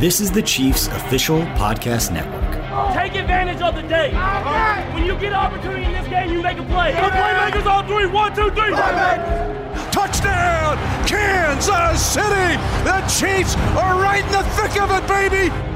This is the Chiefs official podcast network. Take advantage of the day. When you get an opportunity in this game, you make a play. The playmakers on three. One, two, three. Touchdown, Kansas City! The Chiefs are right in the thick of it, baby!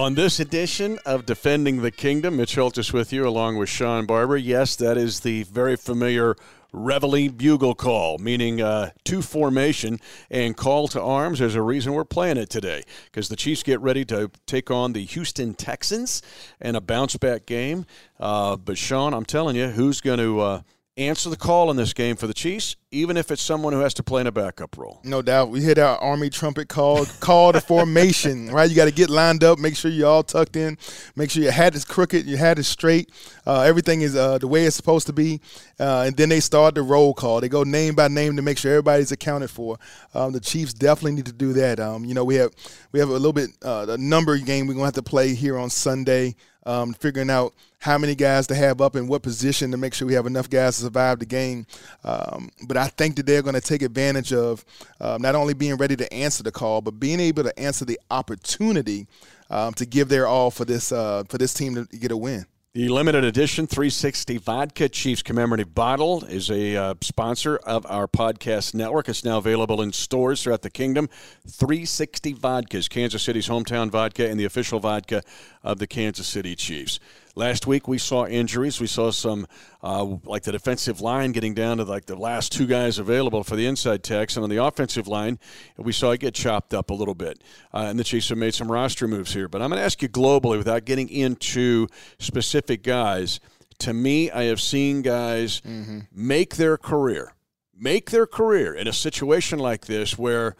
On this edition of Defending the Kingdom, Mitch Holthus with you along with Sean Barber. Yes, that is the very familiar Reveille bugle call, meaning uh, two formation and call to arms. There's a reason we're playing it today because the Chiefs get ready to take on the Houston Texans and a bounce back game. Uh, but Sean, I'm telling you, who's going to uh, answer the call in this game for the Chiefs, even if it's someone who has to play in a backup role. No doubt. We hit our Army trumpet call, call to formation, right? You got to get lined up, make sure you're all tucked in, make sure your hat is crooked, your hat is straight, uh, everything is uh, the way it's supposed to be. Uh, and then they start the roll call. They go name by name to make sure everybody's accounted for. Um, the Chiefs definitely need to do that. Um, you know, we have we have a little bit uh, a number game we're going to have to play here on Sunday um, figuring out how many guys to have up in what position to make sure we have enough guys to survive the game. Um, but I think that they're going to take advantage of uh, not only being ready to answer the call, but being able to answer the opportunity um, to give their all for this uh, for this team to get a win. The limited edition 360 Vodka Chiefs commemorative bottle is a uh, sponsor of our podcast network. It's now available in stores throughout the kingdom. 360 Vodkas, Kansas City's hometown vodka and the official vodka of the Kansas City Chiefs. Last week we saw injuries. We saw some, uh, like the defensive line getting down to like the last two guys available for the inside text, and on the offensive line we saw it get chopped up a little bit. Uh, and the Chiefs have made some roster moves here. But I'm going to ask you globally, without getting into specific guys. To me, I have seen guys mm-hmm. make their career, make their career in a situation like this where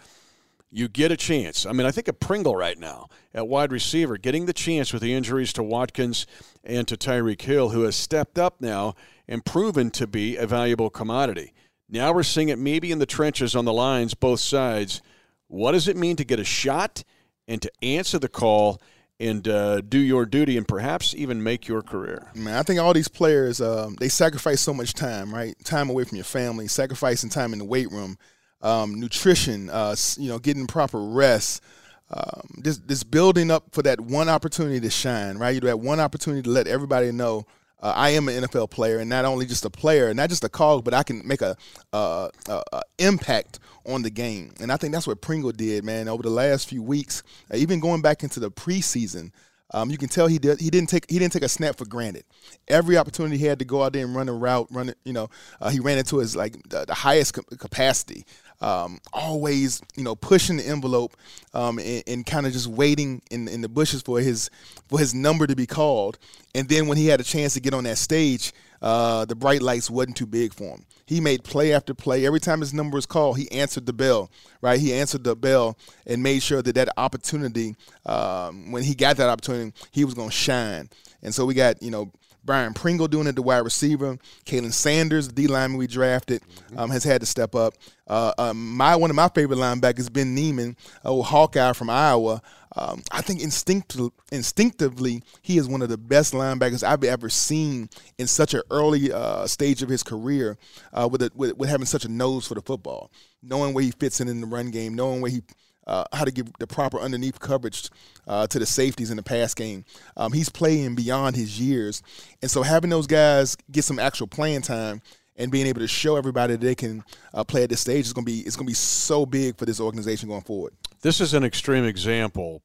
you get a chance. I mean, I think of Pringle right now at wide receiver, getting the chance with the injuries to Watkins and to Tyreek Hill, who has stepped up now and proven to be a valuable commodity. Now we're seeing it maybe in the trenches on the lines, both sides. What does it mean to get a shot and to answer the call and uh, do your duty and perhaps even make your career? Man, I think all these players, um, they sacrifice so much time, right? Time away from your family, sacrificing time in the weight room um, nutrition, uh, you know, getting proper rest, um, just, building up for that one opportunity to shine, right? You that one opportunity to let everybody know uh, I am an NFL player, and not only just a player, not just a cog, but I can make a, a, a, impact on the game. And I think that's what Pringle did, man. Over the last few weeks, uh, even going back into the preseason, um, you can tell he did. He didn't take. He didn't take a snap for granted. Every opportunity he had to go out there and run a route, run. You know, uh, he ran into his like the, the highest capacity. Um, always, you know, pushing the envelope um, and, and kind of just waiting in, in the bushes for his for his number to be called. And then when he had a chance to get on that stage, uh, the bright lights wasn't too big for him. He made play after play. Every time his number was called, he answered the bell, right? He answered the bell and made sure that that opportunity, um, when he got that opportunity, he was going to shine. And so we got, you know, Byron Pringle doing it, the wide receiver. Khalen Saunders, the D lineman we drafted, um, has had to step up. Uh, um, my one of my favorite linebackers, Ben Niemann, old Hawkeye from Iowa. Um, I think instinctively, instinctively, he is one of the best linebackers I've ever seen in such an early uh, stage of his career, uh, with, a, with, with having such a nose for the football, knowing where he fits in in the run game, knowing where he uh, how to give the proper underneath coverage uh, to the safeties in the pass game. Um, he's playing beyond his years, and so having those guys get some actual playing time and being able to show everybody that they can uh, play at this stage is going to be it's going to be so big for this organization going forward. This is an extreme example,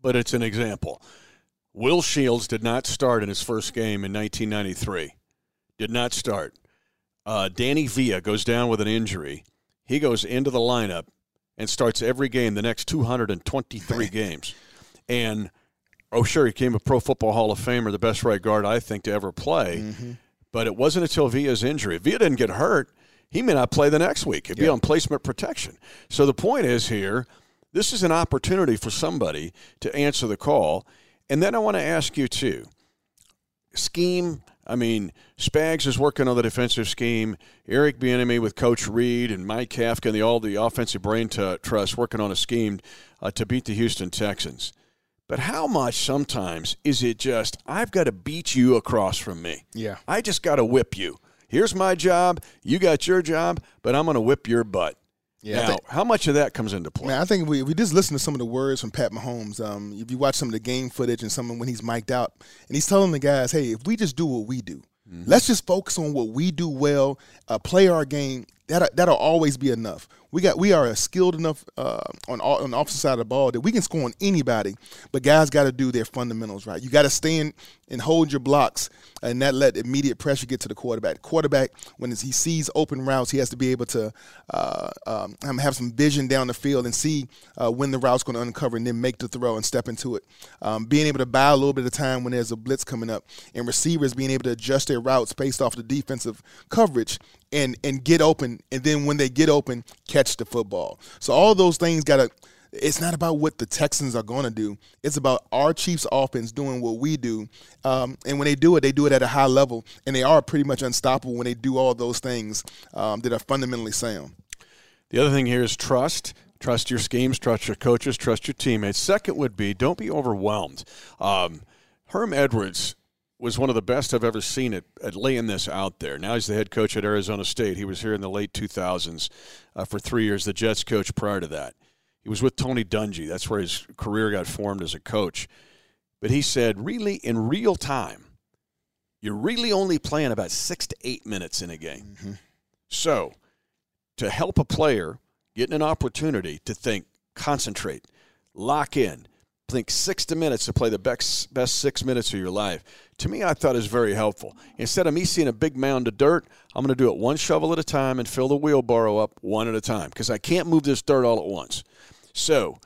but it's an example. Will Shields did not start in his first game in 1993. Did not start. Uh, Danny Villa goes down with an injury. He goes into the lineup and starts every game the next 223 games. And oh, sure, he became a Pro Football Hall of Famer, the best right guard I think to ever play. Mm-hmm. But it wasn't until Villa's injury. Villa didn't get hurt. He may not play the next week. He'd be on placement protection. So the point is here, this is an opportunity for somebody to answer the call. And then I want to ask you too, scheme I mean, Spags is working on the defensive scheme. Eric Bieniemy with Coach Reid and Mike Kafka and the all the offensive brain t- trust working on a scheme uh, to beat the Houston Texans. But how much sometimes is it just, I've got to beat you across from me? Yeah. I just got to whip you. Here's my job. You got your job, but I'm going to whip your butt. Yeah, Now, think- how much of that comes into play? Man, I think we, if we just listen to some of the words from Pat Mahomes. Um, if you watch some of the game footage and some of when he's mic'd out, and he's telling the guys, "Hey, if we just do what we do, let's just focus on what we do well, uh, play our game. That that'll always be enough. We got we are skilled enough uh, on all- on the opposite side of the ball that we can score on anybody. But guys got to do their fundamentals right. You got to stand and hold your blocks and not let immediate pressure get to the quarterback. Quarterback, when he sees open routes, he has to be able to uh, um, have some vision down the field and see uh, when the route's going to uncover and then make the throw and step into it. Um, being able to buy a little bit of time when there's a blitz coming up, and receivers being able to adjust their routes based off the defensive coverage and and get open, and then when they get open, catch the football. So all those things got to it's not about what the Texans are going to do. It's about our Chiefs offense doing what we do. Um, and when they do it, they do it at a high level, and they are pretty much unstoppable when they do all those things um, that are fundamentally sound. The other thing here is trust. Trust your schemes, trust your coaches, trust your teammates. Second would be don't be overwhelmed. Um, Herm Edwards was one of the best I've ever seen at, at laying this out there. Now he's the head coach at Arizona State. He was here in the late 2000s uh, for three years, the Jets coach prior to that. He was with Tony Dungy. That's where his career got formed as a coach. But he said, really, in real time, you're really only playing about six to eight minutes in a game. So, to help a player get an opportunity to think, concentrate, lock in, think six to minutes to play the best, best six minutes of your life, to me, I thought is very helpful. Instead of me seeing a big mound of dirt, I'm going to do it one shovel at a time and fill the wheelbarrow up one at a time because I can't move this dirt all at once. So,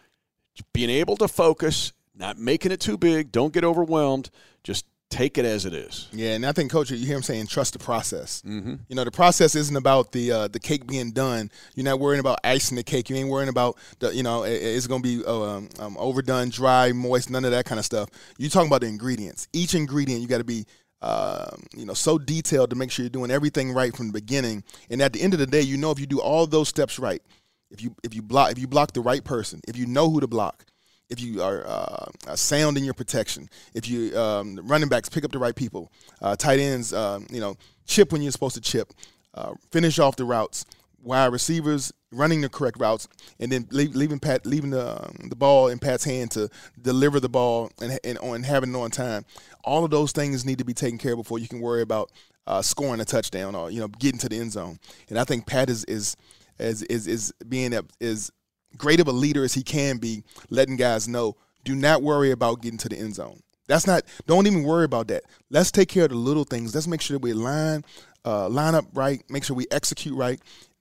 being able to focus, not making it too big, don't get overwhelmed, just take it as it is. Yeah, and I think, Coach, you hear him saying trust the process. Mm-hmm. You know, the process isn't about the uh, the cake being done. You're not worrying about icing the cake. You ain't worrying about the you know it, it's going to be um, um, overdone, dry, moist, none of that kind of stuff. You're talking about the ingredients. Each ingredient you got to be. Um, you know, so detailed to make sure you're doing everything right from the beginning. And at the end of the day, you know if you do all those steps right, if you if you block if you block the right person, if you know who to block, if you are uh, sound in your protection, if you um, running backs pick up the right people, uh, tight ends, um, you know, chip when you're supposed to chip, uh, finish off the routes, wide receivers running the correct routes, and then leave, leaving Pat leaving the um, the ball in Pat's hand to deliver the ball and and on having it on time. All of those things need to be taken care of before you can worry about uh, scoring a touchdown or you know getting to the end zone. And I think Pat is is is is, is being is great of a leader as he can be, letting guys know, do not worry about getting to the end zone. That's not. Don't even worry about that. Let's take care of the little things. Let's make sure that we line uh, line up right. Make sure we execute right.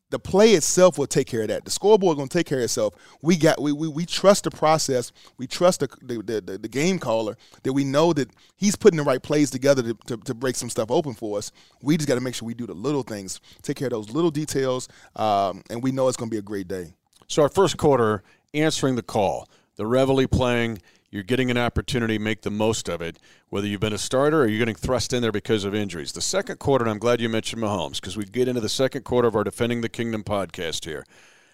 The play itself will take care of that. The scoreboard going to take care of itself. We got we, we, we trust the process. We trust the the, the the game caller that we know that he's putting the right plays together to, to, to break some stuff open for us. We just got to make sure we do the little things, take care of those little details, um, and we know it's going to be a great day. So our first quarter, answering the call, the reveille playing, you're getting an opportunity, make the most of it. Whether you've been a starter or you're getting thrust in there because of injuries. The second quarter, and I'm glad you mentioned Mahomes because we get into the second quarter of our Defending the Kingdom podcast here.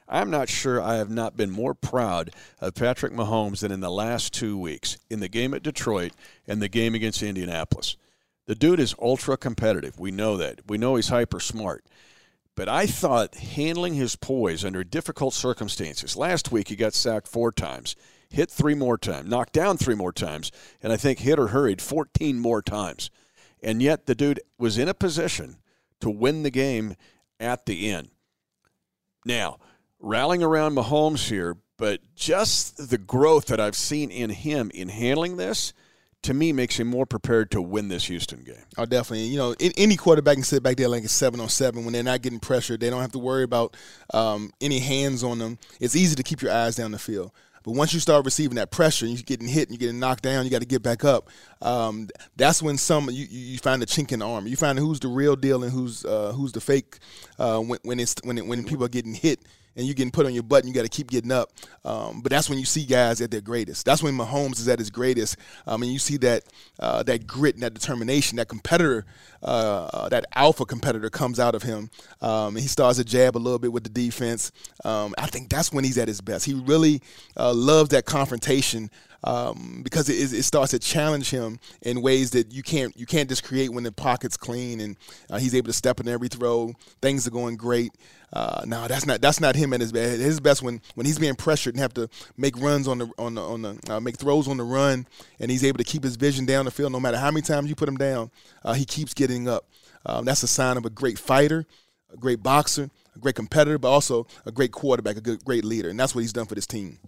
I'm not sure I have not been more proud of Patrick Mahomes than in the last two weeks in the game at Detroit and the game against Indianapolis. The dude is ultra competitive. We know that. We know he's hyper smart. But I thought handling his poise under difficult circumstances. Last week he got sacked four times, hit three more times, knocked down three more times, and I think hit or hurried 14 more times. And yet the dude was in a position to win the game at the end. Now, rallying around Mahomes here, but just the growth that I've seen in him in handling this to me makes him more prepared to win this Houston game. Oh, definitely. You know, any quarterback can sit back there like a seven on seven when they're not getting pressured. They don't have to worry about um, any hands on them. It's easy to keep your eyes down the field. But once you start receiving that pressure, you're getting hit and you're getting knocked down, you got to get back up. Um, that's when some you, you find the chink in the armor. You find who's the real deal and who's uh, who's the fake uh, when, when it's when it, when people are getting hit and you're getting put on your butt and you got to keep getting up. Um, but that's when you see guys at their greatest. That's when Mahomes is at his greatest. Um, and you see that uh, that grit and that determination, that competitor, uh, that alpha competitor comes out of him. Um, and he starts to jab a little bit with the defense. Um, I think that's when he's at his best. He really uh, loves that confrontation. Um, because it, it, starts to challenge him in ways that you can't you can't just create when the pocket's clean and uh, he's able to step in every throw. Things are going great. Uh, no, that's not that's not him at his best. His best when when he's being pressured and have to make runs on the on the on the uh, make throws on the run, and he's able to keep his vision down the field. No matter how many times you put him down, uh, he keeps getting up. Um, that's a sign of a great fighter, a great boxer, a great competitor, but also a great quarterback, a good, great leader, and that's what he's done for this team.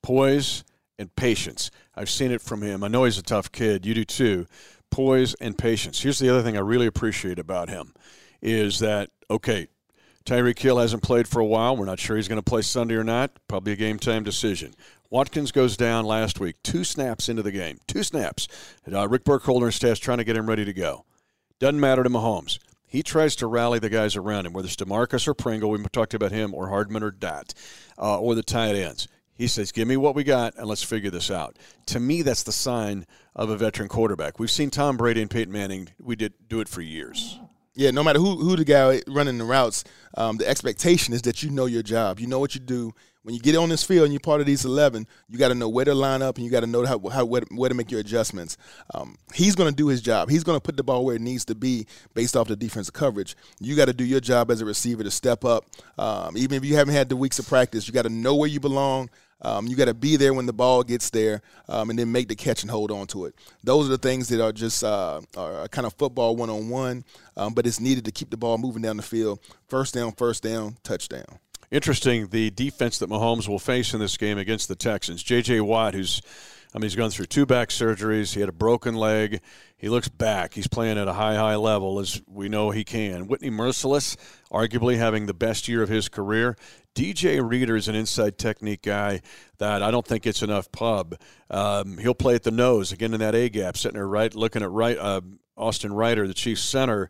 Poise and patience. I've seen it from him. I know he's a tough kid. You do too. Poise and patience. Here's the other thing I really appreciate about him is that okay, Tyreek Hill hasn't played for a while. We're not sure he's going to play Sunday or not. Probably a game time decision. Watkins goes down last week, two snaps into the game, two snaps. Uh, Rick Burkholder and trying to get him ready to go. Doesn't matter to Mahomes. He tries to rally the guys around him, whether it's Demarcus or Pringle, we talked about him, or Hardman or Dot, uh, or the tight ends. He says, Give me what we got and let's figure this out. To me, that's the sign of a veteran quarterback. We've seen Tom Brady and Peyton Manning, we did do it for years. Yeah, no matter who, who the guy running the routes, um, the expectation is that you know your job. You know what you do. When you get on this field and you're part of these 11, you got to know where to line up and you got to know how, how where, where, to make your adjustments. Um, he's going to do his job. He's going to put the ball where it needs to be based off the defensive coverage. You got to do your job as a receiver to step up. Um, even if you haven't had the weeks of practice, you got to know where you belong. Um, you got to be there when the ball gets there, um, and then make the catch and hold on to it. Those are the things that are just uh, are kind of football one on one, but it's needed to keep the ball moving down the field. First down, first down, touchdown. Interesting, the defense that Mahomes will face in this game against the Texans. J.J. Watt, who's I mean, he's gone through two back surgeries. He had a broken leg. He looks back. He's playing at a high, high level, as we know he can. Whitney Mercilus, arguably having the best year of his career. DJ Reader is an inside technique guy that I don't think it's enough pub. Um, he'll play at the nose again in that A gap, sitting there right, looking at right uh, Austin Reiter, the chief center,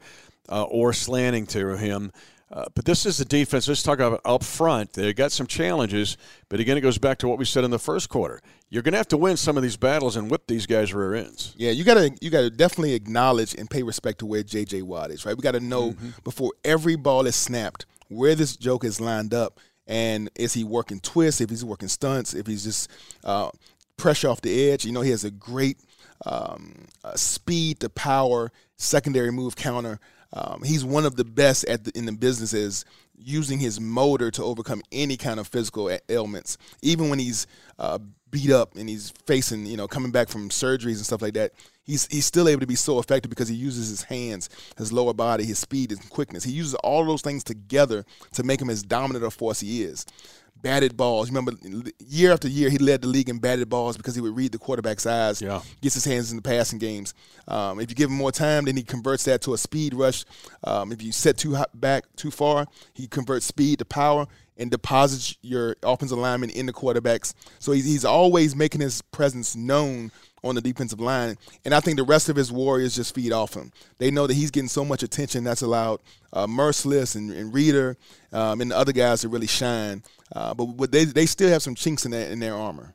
uh, or slanting to him. Uh, but this is the defense. Let's talk about up front. They got some challenges, but again, it goes back to what we said in the first quarter. You're going to have to win some of these battles and whip these guys rear ends. Yeah, you got to you got to definitely acknowledge and pay respect to where J.J. Watt is. Right, we got to know mm-hmm. before every ball is snapped where this joke is lined up, and is he working twists? If he's working stunts, if he's just uh, pressure off the edge. You know, he has a great um, uh, speed to power secondary move counter. Um, he's one of the best at the, in the business is using his motor to overcome any kind of physical ailments. Even when he's uh, beat up and he's facing, you know, coming back from surgeries and stuff like that, he's he's still able to be so effective because he uses his hands, his lower body, his speed, his quickness. He uses all those things together to make him as dominant a force he is batted balls. Remember, year after year, he led the league in batted balls because he would read the quarterback's eyes, yeah. gets his hands in the passing games. Um, if you give him more time, then he converts that to a speed rush. Um, if you set too back too far, he converts speed to power and deposits your offensive lineman in the quarterbacks. So he's, he's always making his presence known on the defensive line. And I think the rest of his warriors just feed off him. They know that he's getting so much attention that's allowed uh, Mercilus and, and Reader um, and the other guys to really shine. Uh, but, but they, they still have some chinks in, that, in their armor.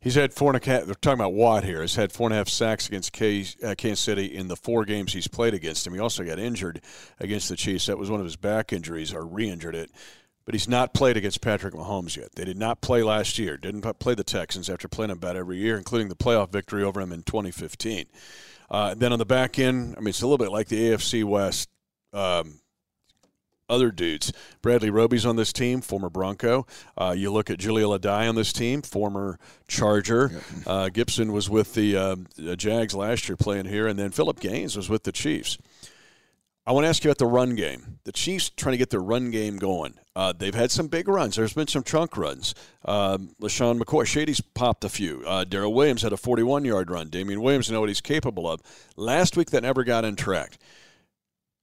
He's had four and a half. They're talking about Watt here. He's had four and a half sacks against K, uh, Kansas City in the four games he's played against him. He also got injured against the Chiefs. That was one of his back injuries, or re-injured it but he's not played against Patrick Mahomes yet. They did not play last year. Didn't play the Texans after playing them about every year, including the playoff victory over them in 2015. Uh, then on the back end, I mean, it's a little bit like the AFC West. Um, other dudes. Bradley Roby's on this team, former Bronco. Uh, you look at Jahleel Addae on this team, former Charger. Uh, Gibson was with the uh, Jags last year playing here, and then Philip Gaines was with the Chiefs. I want to ask you about the run game. The Chiefs trying to get their run game going. Uh, they've had some big runs. There's been some trunk runs. Um, LeSean McCoy, Shady's popped a few. Uh, Darrel Williams had a 41 yard run. Damien Williams, you know what he's capable of. Last week, that never got in track.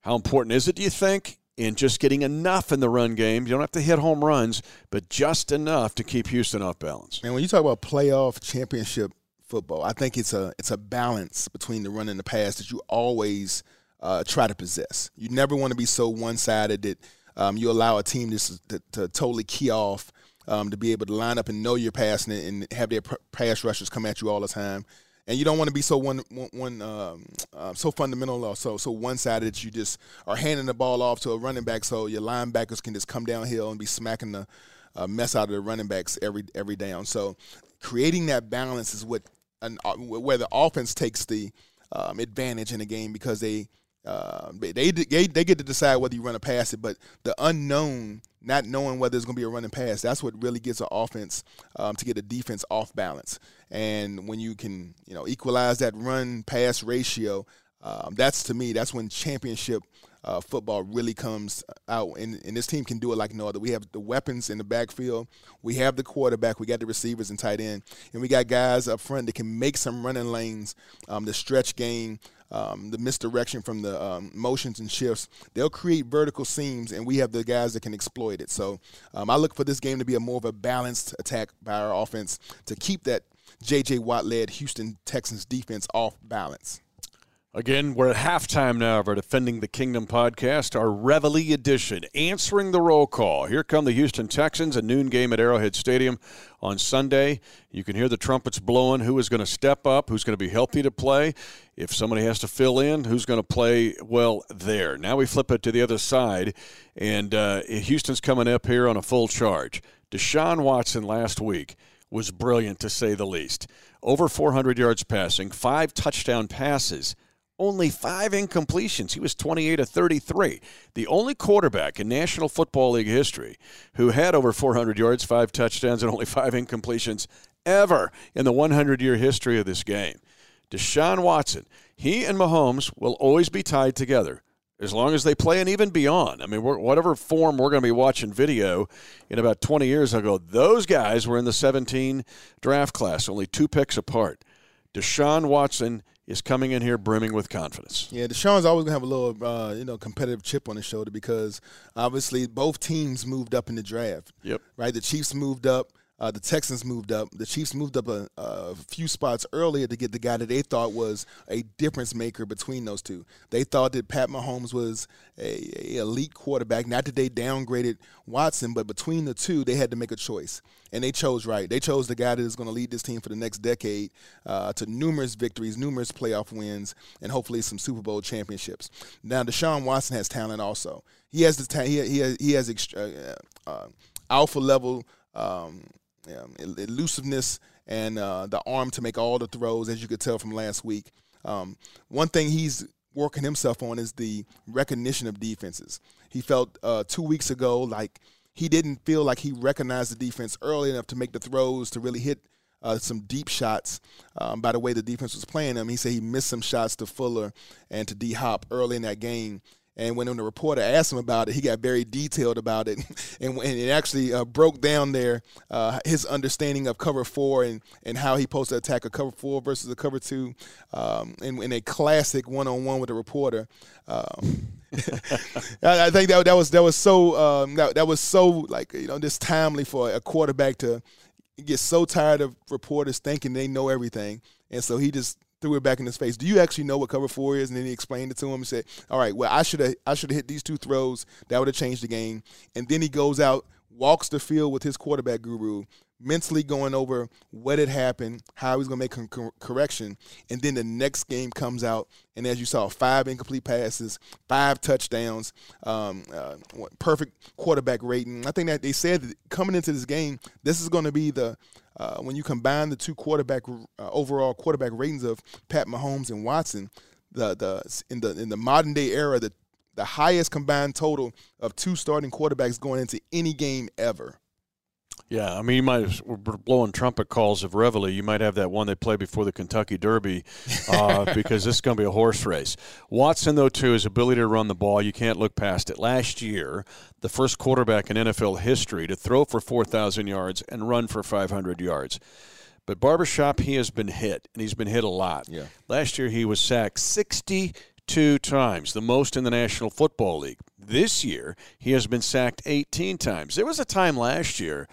How important is it, do you think, in just getting enough in the run game? You don't have to hit home runs, but just enough to keep Houston off balance. And when you talk about playoff championship football, I think it's a it's a balance between the run and the pass that you always – uh, try to possess. You never want to be so one sided that um, you allow a team to, to, to totally key off, um, to be able to line up and know you're passing it and have their pass rushers come at you all the time. And you don't want to be so one, one, um, uh, so fundamental or so so one sided that you just are handing the ball off to a running back so your linebackers can just come downhill and be smacking the uh, mess out of the running backs every every down. So creating that balance is what an, uh, where the offense takes the um, advantage in the game because they uh, they, they they get to decide whether you run a pass it, but the unknown, not knowing whether it's going to be a running pass, that's what really gets an offense um, to get a defense off balance. And when you can, you know, equalize that run pass ratio, um, that's to me, that's when championship uh, football really comes out. And, and this team can do it like no other. We have the weapons in the backfield. We have the quarterback. We got the receivers and tight end. And we got guys up front that can make some running lanes, um, the stretch game. Um, the misdirection from the um, motions and shifts. They'll create vertical seams, and we have the guys that can exploit it. So um, I look for this game to be a more of a balanced attack by our offense to keep that J.J. Watt led Houston Texans defense off balance. Again, we're at halftime now of our Defending the Kingdom podcast, our Reveille edition, answering the roll call. Here come the Houston Texans, a noon game at Arrowhead Stadium on Sunday. You can hear the trumpets blowing. Who is going to step up? Who's going to be healthy to play? If somebody has to fill in, who's going to play well there? Now we flip it to the other side, and uh, Houston's coming up here on a full charge. Deshaun Watson last week was brilliant to say the least. Over 400 yards passing, five touchdown passes only five incompletions. He was 28 of 33. The only quarterback in National Football League history who had over 400 yards, five touchdowns, and only five incompletions ever in the 100 year history of this game. Deshaun Watson, he and Mahomes will always be tied together as long as they play and even beyond. I mean, whatever form we're going to be watching video in about 20 years ago, those guys were in the 17 draft class, only two picks apart. Deshaun Watson is coming in here brimming with confidence. Yeah, Deshaun's always gonna have a little, uh, you know, competitive chip on his shoulder because obviously both teams moved up in the draft. Yep. Right, the Chiefs moved up. Uh, the Texans moved up. The Chiefs moved up a, a, few spots earlier to get the guy that they thought was a difference maker between those two. They thought that Pat Mahomes was a, a elite quarterback. Not that they downgraded Watson, but between the two, they had to make a choice, and they chose right. They chose the guy that is going to lead this team for the next decade uh, to numerous victories, numerous playoff wins, and hopefully some Super Bowl championships. Now, Deshaun Watson has talent also. He has the ta- he, he has, he has uh, uh, alpha level. Um, um, elusiveness and uh, the arm to make all the throws, as you could tell from last week. Um, one thing he's working himself on is the recognition of defenses. He felt uh, two weeks ago like he didn't feel like he recognized the defense early enough to make the throws to really hit uh, some deep shots um, by the way the defense was playing him. He said he missed some shots to Fuller and to D Hop early in that game. And when the reporter asked him about it, he got very detailed about it, and, and it actually uh, broke down there uh, his understanding of cover four and, and how he to attack a cover four versus a cover two, um, in, in a classic one on one with a reporter. Um, I think that that was that was so um, that, that was so like you know just timely for a quarterback to get so tired of reporters thinking they know everything, and so he just threw it back in his face. Do you actually know what cover four is? And then he explained it to him and said, "All right, well, I should have I should have hit these two throws. That would have changed the game." And then he goes out, walks the field with his quarterback guru, mentally going over what had happened, how he's going to make a correction, and then the next game comes out, and as you saw, five incomplete passes, five touchdowns, um, uh, perfect quarterback rating. I think that they said that coming into this game, this is going to be the uh, when you combine the two quarterback uh, overall quarterback ratings of Pat Mahomes and Watson, the the in the in the modern day era, the the highest combined total of two starting quarterbacks going into any game ever. Yeah, I mean, you might we're blowing trumpet calls of reveille. You might have that one they play before the Kentucky Derby, uh, because this is going to be a horse race. Watson, though, too, his ability to run the ball, you can't look past it. Last year, the first quarterback in NFL history to throw for 4,000 yards and run for 500 yards. But Barbershop, he has been hit, and he's been hit a lot. Yeah. Last year, he was sacked 62 times, the most in the National Football League. This year, he has been sacked 18 times. There was a time last year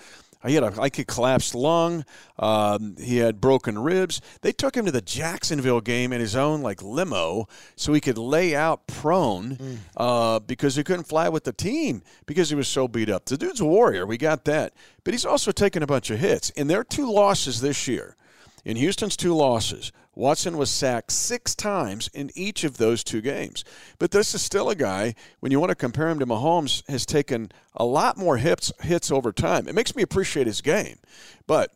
he had a like a collapsed lung. Um, he had broken ribs. They took him to the Jacksonville game in his own like limo so he could lay out prone mm. uh, because he couldn't fly with the team because he was so beat up. The dude's a warrior. We got that, but he's also taken a bunch of hits. In their two losses this year, In Houston's two losses, Watson was sacked six times in each of those two games. But this is still a guy, when you want to compare him to Mahomes, has taken a lot more hits, hits over time. It makes me appreciate his game. But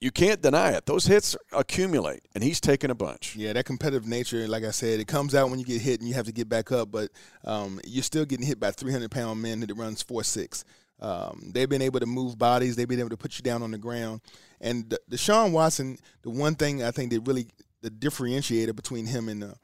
you can't deny it. Those hits accumulate, and he's taken a bunch. Yeah, that competitive nature, like I said, it comes out when you get hit and you have to get back up. But um, you're still getting hit by 300 pound men that runs four six. Um, they've been able to move bodies. They've been able to put you down on the ground. And the, Deshaun Watson, the one thing I think that really the differentiator between him and uh,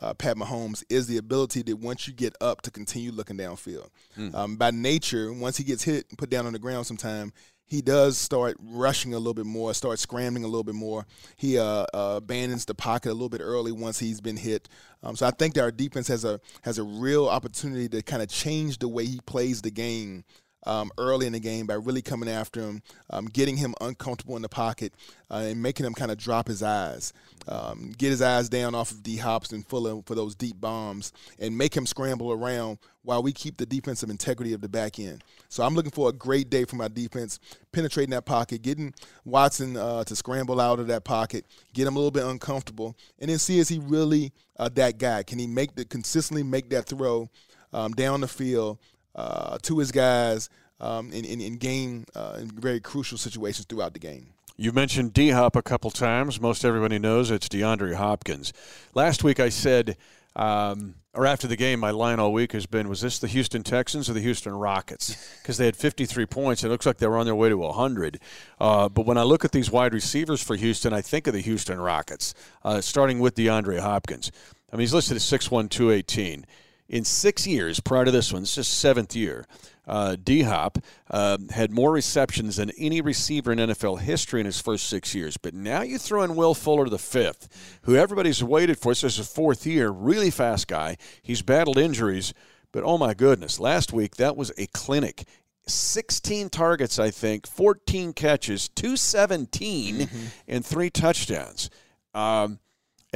uh, Pat Mahomes is the ability that once you get up to continue looking downfield. Mm. Um, by nature, once he gets hit and put down on the ground, sometime he does start rushing a little bit more, start scrambling a little bit more. He uh, uh, abandons the pocket a little bit early once he's been hit. Um, so I think that our defense has a has a real opportunity to kind of change the way he plays the game um, early in the game by really coming after him, um, getting him uncomfortable in the pocket, uh, and making him kind of drop his eyes, um, get his eyes down off of D Hops and Fuller for those deep bombs, and make him scramble around while we keep the defensive integrity of the back end. So I'm looking for a great day for my defense, penetrating that pocket, getting Watson uh, to scramble out of that pocket, get him a little bit uncomfortable, and then see is he really uh, that guy? Can he make the consistently make that throw um, down the field uh, to his guys um, in, in, in game uh, in very crucial situations throughout the game. You mentioned D Hop a couple times. Most everybody knows it's DeAndre Hopkins. Last week I said, um, or after the game, my line all week has been, was this the Houston Texans or the Houston Rockets? Because they had 53 points. It looks like they were on their way to 100. Uh, but when I look at these wide receivers for Houston, I think of the Houston Rockets, uh, starting with DeAndre Hopkins. I mean, he's listed as 6'1", 218 in six years prior to this one, this is seventh year, uh, D Hop uh, had more receptions than any receiver in NFL history in his first six years. But now you throw in Will Fuller the fifth, who everybody's waited for. This is his fourth year, really fast guy. He's battled injuries, but oh my goodness, last week that was a clinic. 16 targets, I think, 14 catches, 217, mm-hmm. and three touchdowns. Um,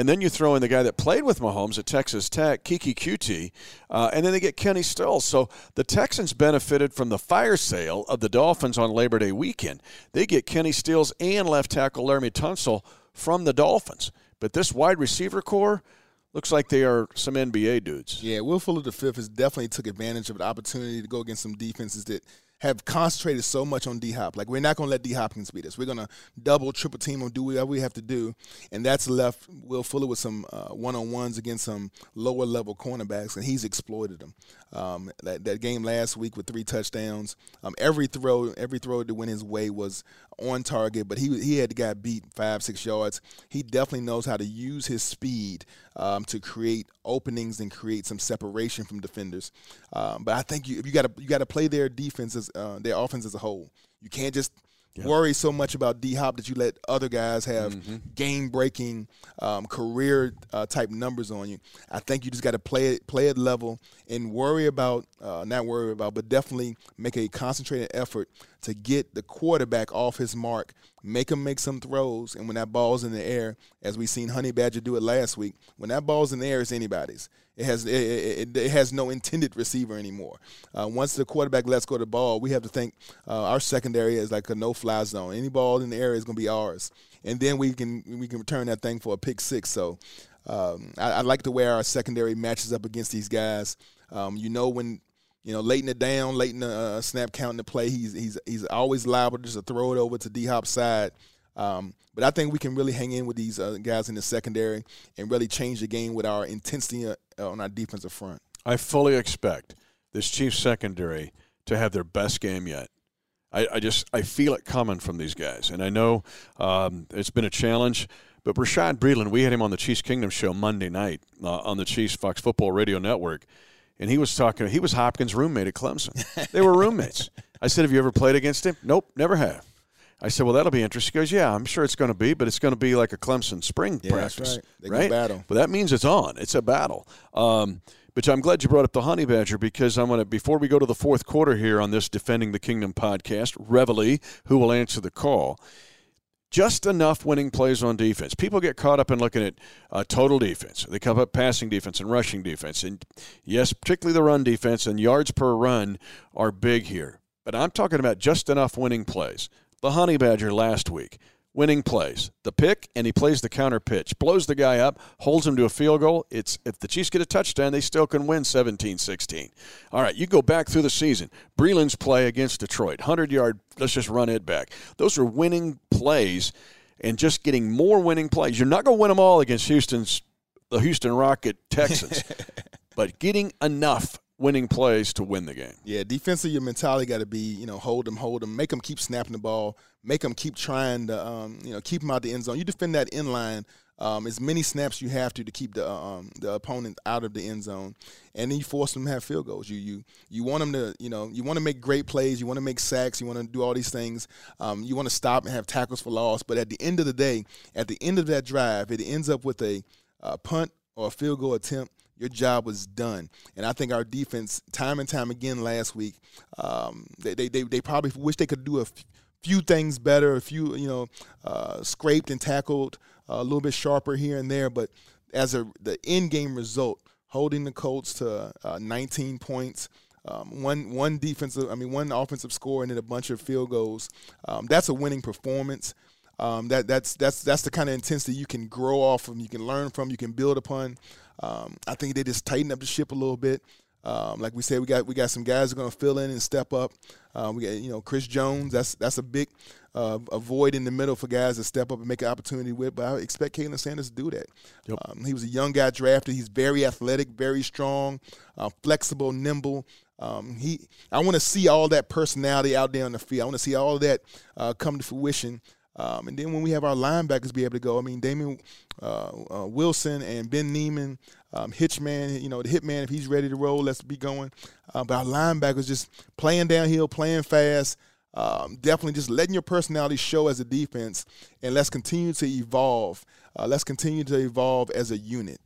and then you throw in the guy that played with Mahomes at Texas Tech, Keke Coutee, uh, and then they get Kenny Stills. So the Texans benefited from the fire sale of the Dolphins on Labor Day weekend. They get Kenny Stills and left tackle Laremy Tunsil from the Dolphins. But this wide receiver core looks like they are some NBA dudes. Yeah, Will Fuller the fifth has definitely took advantage of the opportunity to go against some defenses that – have concentrated so much on D Hop. Like we're not going to let D Hopkins beat us. We're going to double, triple team him, do whatever we have to do, and that's left Will Fuller with some one on ones against some lower level cornerbacks, and he's exploited them. Um, that, that game last week with three touchdowns, um, every throw, every throw to win his way was on target, but he he had guy beat five six yards. He definitely knows how to use his speed um, to create openings and create some separation from defenders. Um, but I think you you got to you got to play their defense as uh, their offense as a whole. You can't just yeah. worry so much about D Hop that you let other guys have mm-hmm. game breaking, um, career uh, type numbers on you. I think you just got to play it, play it level and worry about, uh, not worry about, but definitely make a concentrated effort to get the quarterback off his mark, make him make some throws, and when that ball's in the air, as we seen Honey Badger do it last week, when that ball's in the air, it's anybody's. It has it, it, it has no intended receiver anymore. Uh, once the quarterback lets go of the ball, we have to think uh, our secondary is like a no-fly zone. Any ball in the area is going to be ours, and then we can we can return that thing for a pick six. So um, I, I, like the way our secondary matches up against these guys. Um, you know when you know late in the down, late in the uh, snap count in the play, he's he's he's always liable just to throw it over to D Hop's side. Um, but I think we can really hang in with these uh, guys in the secondary and really change the game with our intensity uh, on our defensive front. I fully expect this Chiefs secondary to have their best game yet. I, I just I feel it coming from these guys, and I know um, it's been a challenge. But Bashaud Breeland, we had him on the Chiefs Kingdom show Monday night uh, on the Chiefs Fox Football Radio Network, and he was talking. He was Hopkins' roommate at Clemson. They were roommates. I said, "Have you ever played against him?" Nope, never have. I said, "Well, that'll be interesting." He goes, "Yeah, I'm sure it's going to be, but it's going to be like a Clemson spring yeah, practice, right? right? Battle, but that means it's on. It's a battle." Um, but I'm glad you brought up the honey badger because I'm going to before we go to the fourth quarter here on this defending the kingdom podcast, Reveille, who will answer the call. Just enough winning plays on defense. People get caught up in looking at uh, total defense. They come up passing defense and rushing defense, and yes, particularly the run defense and yards per run are big here. But I'm talking about just enough winning plays the Honey Badger last week winning plays. The pick, and he plays the counter pitch, blows the guy up, holds him to a field goal. It's if the Chiefs get a touchdown, they still can win 17-16. All right, you go back through the season. Breeland's play against Detroit, 100 yard. Let's just run it back. Those are winning plays, and just getting more winning plays. You're not going to win them all against Houston's the Houston Rocket Texans, but getting enough winning plays to win the game. Yeah, defensively, your mentality got to be, you know, hold them, hold them, make them keep snapping the ball, make them keep trying to, um, you know, keep them out the end zone. You defend that in line um, as many snaps you have to to keep the uh, um, the opponent out of the end zone, and then you force them to have field goals. You you you want them to, you know, you want to make great plays, you want to make sacks, you want to do all these things. Um, you want to stop and have tackles for loss, but at the end of the day, at the end of that drive, it ends up with a uh, punt or a field goal attempt your job was done. And I think our defense, time and time again last week, um, they, they, they, they, probably wish they could do a few things better, a few, you know, uh, scraped and tackled uh, a little bit sharper here and there. But as a the end game result, holding the Colts to uh, 19 points. Um, one one defensive, I mean one offensive score, and then a bunch of field goals. Um, that's a winning performance. Um, that that's that's that's the kind of intensity you can grow off from, you can learn from, you can build upon. Um, I think they just tighten up the ship a little bit. Um, like we said, we got we got some guys who are going to fill in and step up. Um, we got you know Chris Jones. That's that's a big uh, a void in the middle for guys to step up and make an opportunity with. But I expect Khalen Saunders to do that. Yep. Um, he was a young guy drafted. He's very athletic, very strong, uh, flexible, nimble. Um, he, I want to see all that personality out there on the field. I want to see all that uh, come to fruition. Um, and then when we have our linebackers be able to go, I mean, Damien uh, uh, Wilson and Ben Niemann, um, Hitchman, you know, the hitman, if he's ready to roll, let's be going. Uh, but our linebackers just playing downhill, playing fast, um, definitely just letting your personality show as a defense, and let's continue to evolve. Uh, let's continue to evolve as a unit.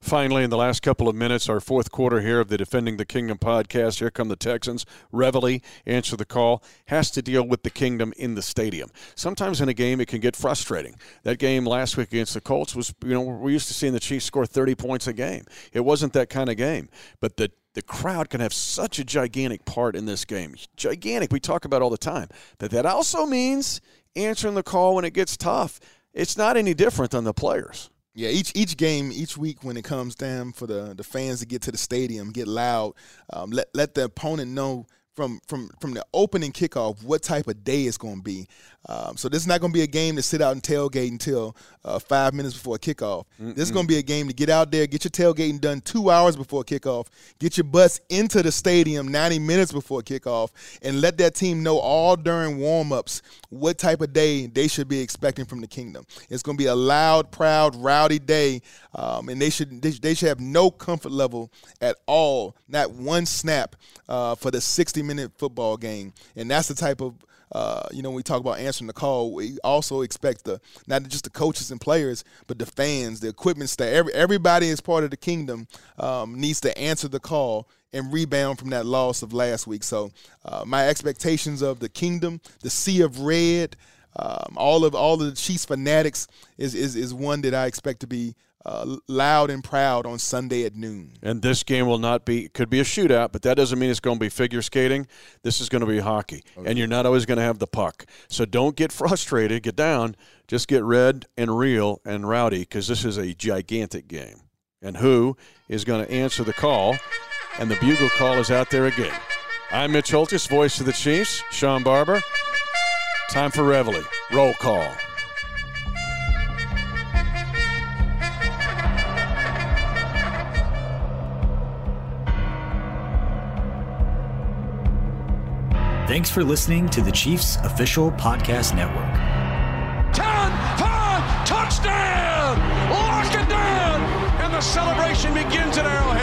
Finally, in the last couple of minutes, our fourth quarter here of the Defending the Kingdom podcast. Here come the Texans. Reveille, answer the call, has to deal with the Kingdom in the stadium. Sometimes in a game, it can get frustrating. That game last week against the Colts was, you know, we're used to seeing the Chiefs score 30 points a game. It wasn't that kind of game. But the the crowd can have such a gigantic part in this game. Gigantic, we talk about all the time. But that also means answering the call when it gets tough. It's not any different than the players. Yeah, each each game, each week, when it comes down for the, the fans to get to the stadium, get loud, um, let let the opponent know from from from the opening kickoff what type of day it's going to be. Um, so this is not going to be a game to sit out and tailgate until uh, five minutes before kickoff. Mm-mm. This is going to be a game to get out there, get your tailgating done two hours before kickoff, get your butts into the stadium 90 minutes before kickoff, and let that team know all during warm-ups what type of day they should be expecting from the kingdom. It's going to be a loud, proud, rowdy day, um, and they should they, they, should have no comfort level at all, not one snap uh, for the 60-minute football game. And that's the type of uh, you know, when we talk about answering the call, we also expect the not just the coaches and players, but the fans, the equipment staff, every, everybody is part of the kingdom um, needs to answer the call and rebound from that loss of last week. So, uh, my expectations of the kingdom, the sea of red, um, all of all of the Chiefs fanatics is, is is one that I expect to be uh, loud and proud on Sunday at noon. And this game will not be could be a shootout, but that doesn't mean it's going to be figure skating. This is going to be hockey, okay. and you're not always going to have the puck. So don't get frustrated. Get down. Just get red and real and rowdy because this is a gigantic game. And who is going to answer the call? And the bugle call is out there again. I'm Mitch Holthus, voice of the Chiefs. Sean Barber. Time for Reveille. Roll call. Thanks for listening to the Chiefs Official Podcast Network. 10, 5, touchdown! Lock it down! And the celebration begins at our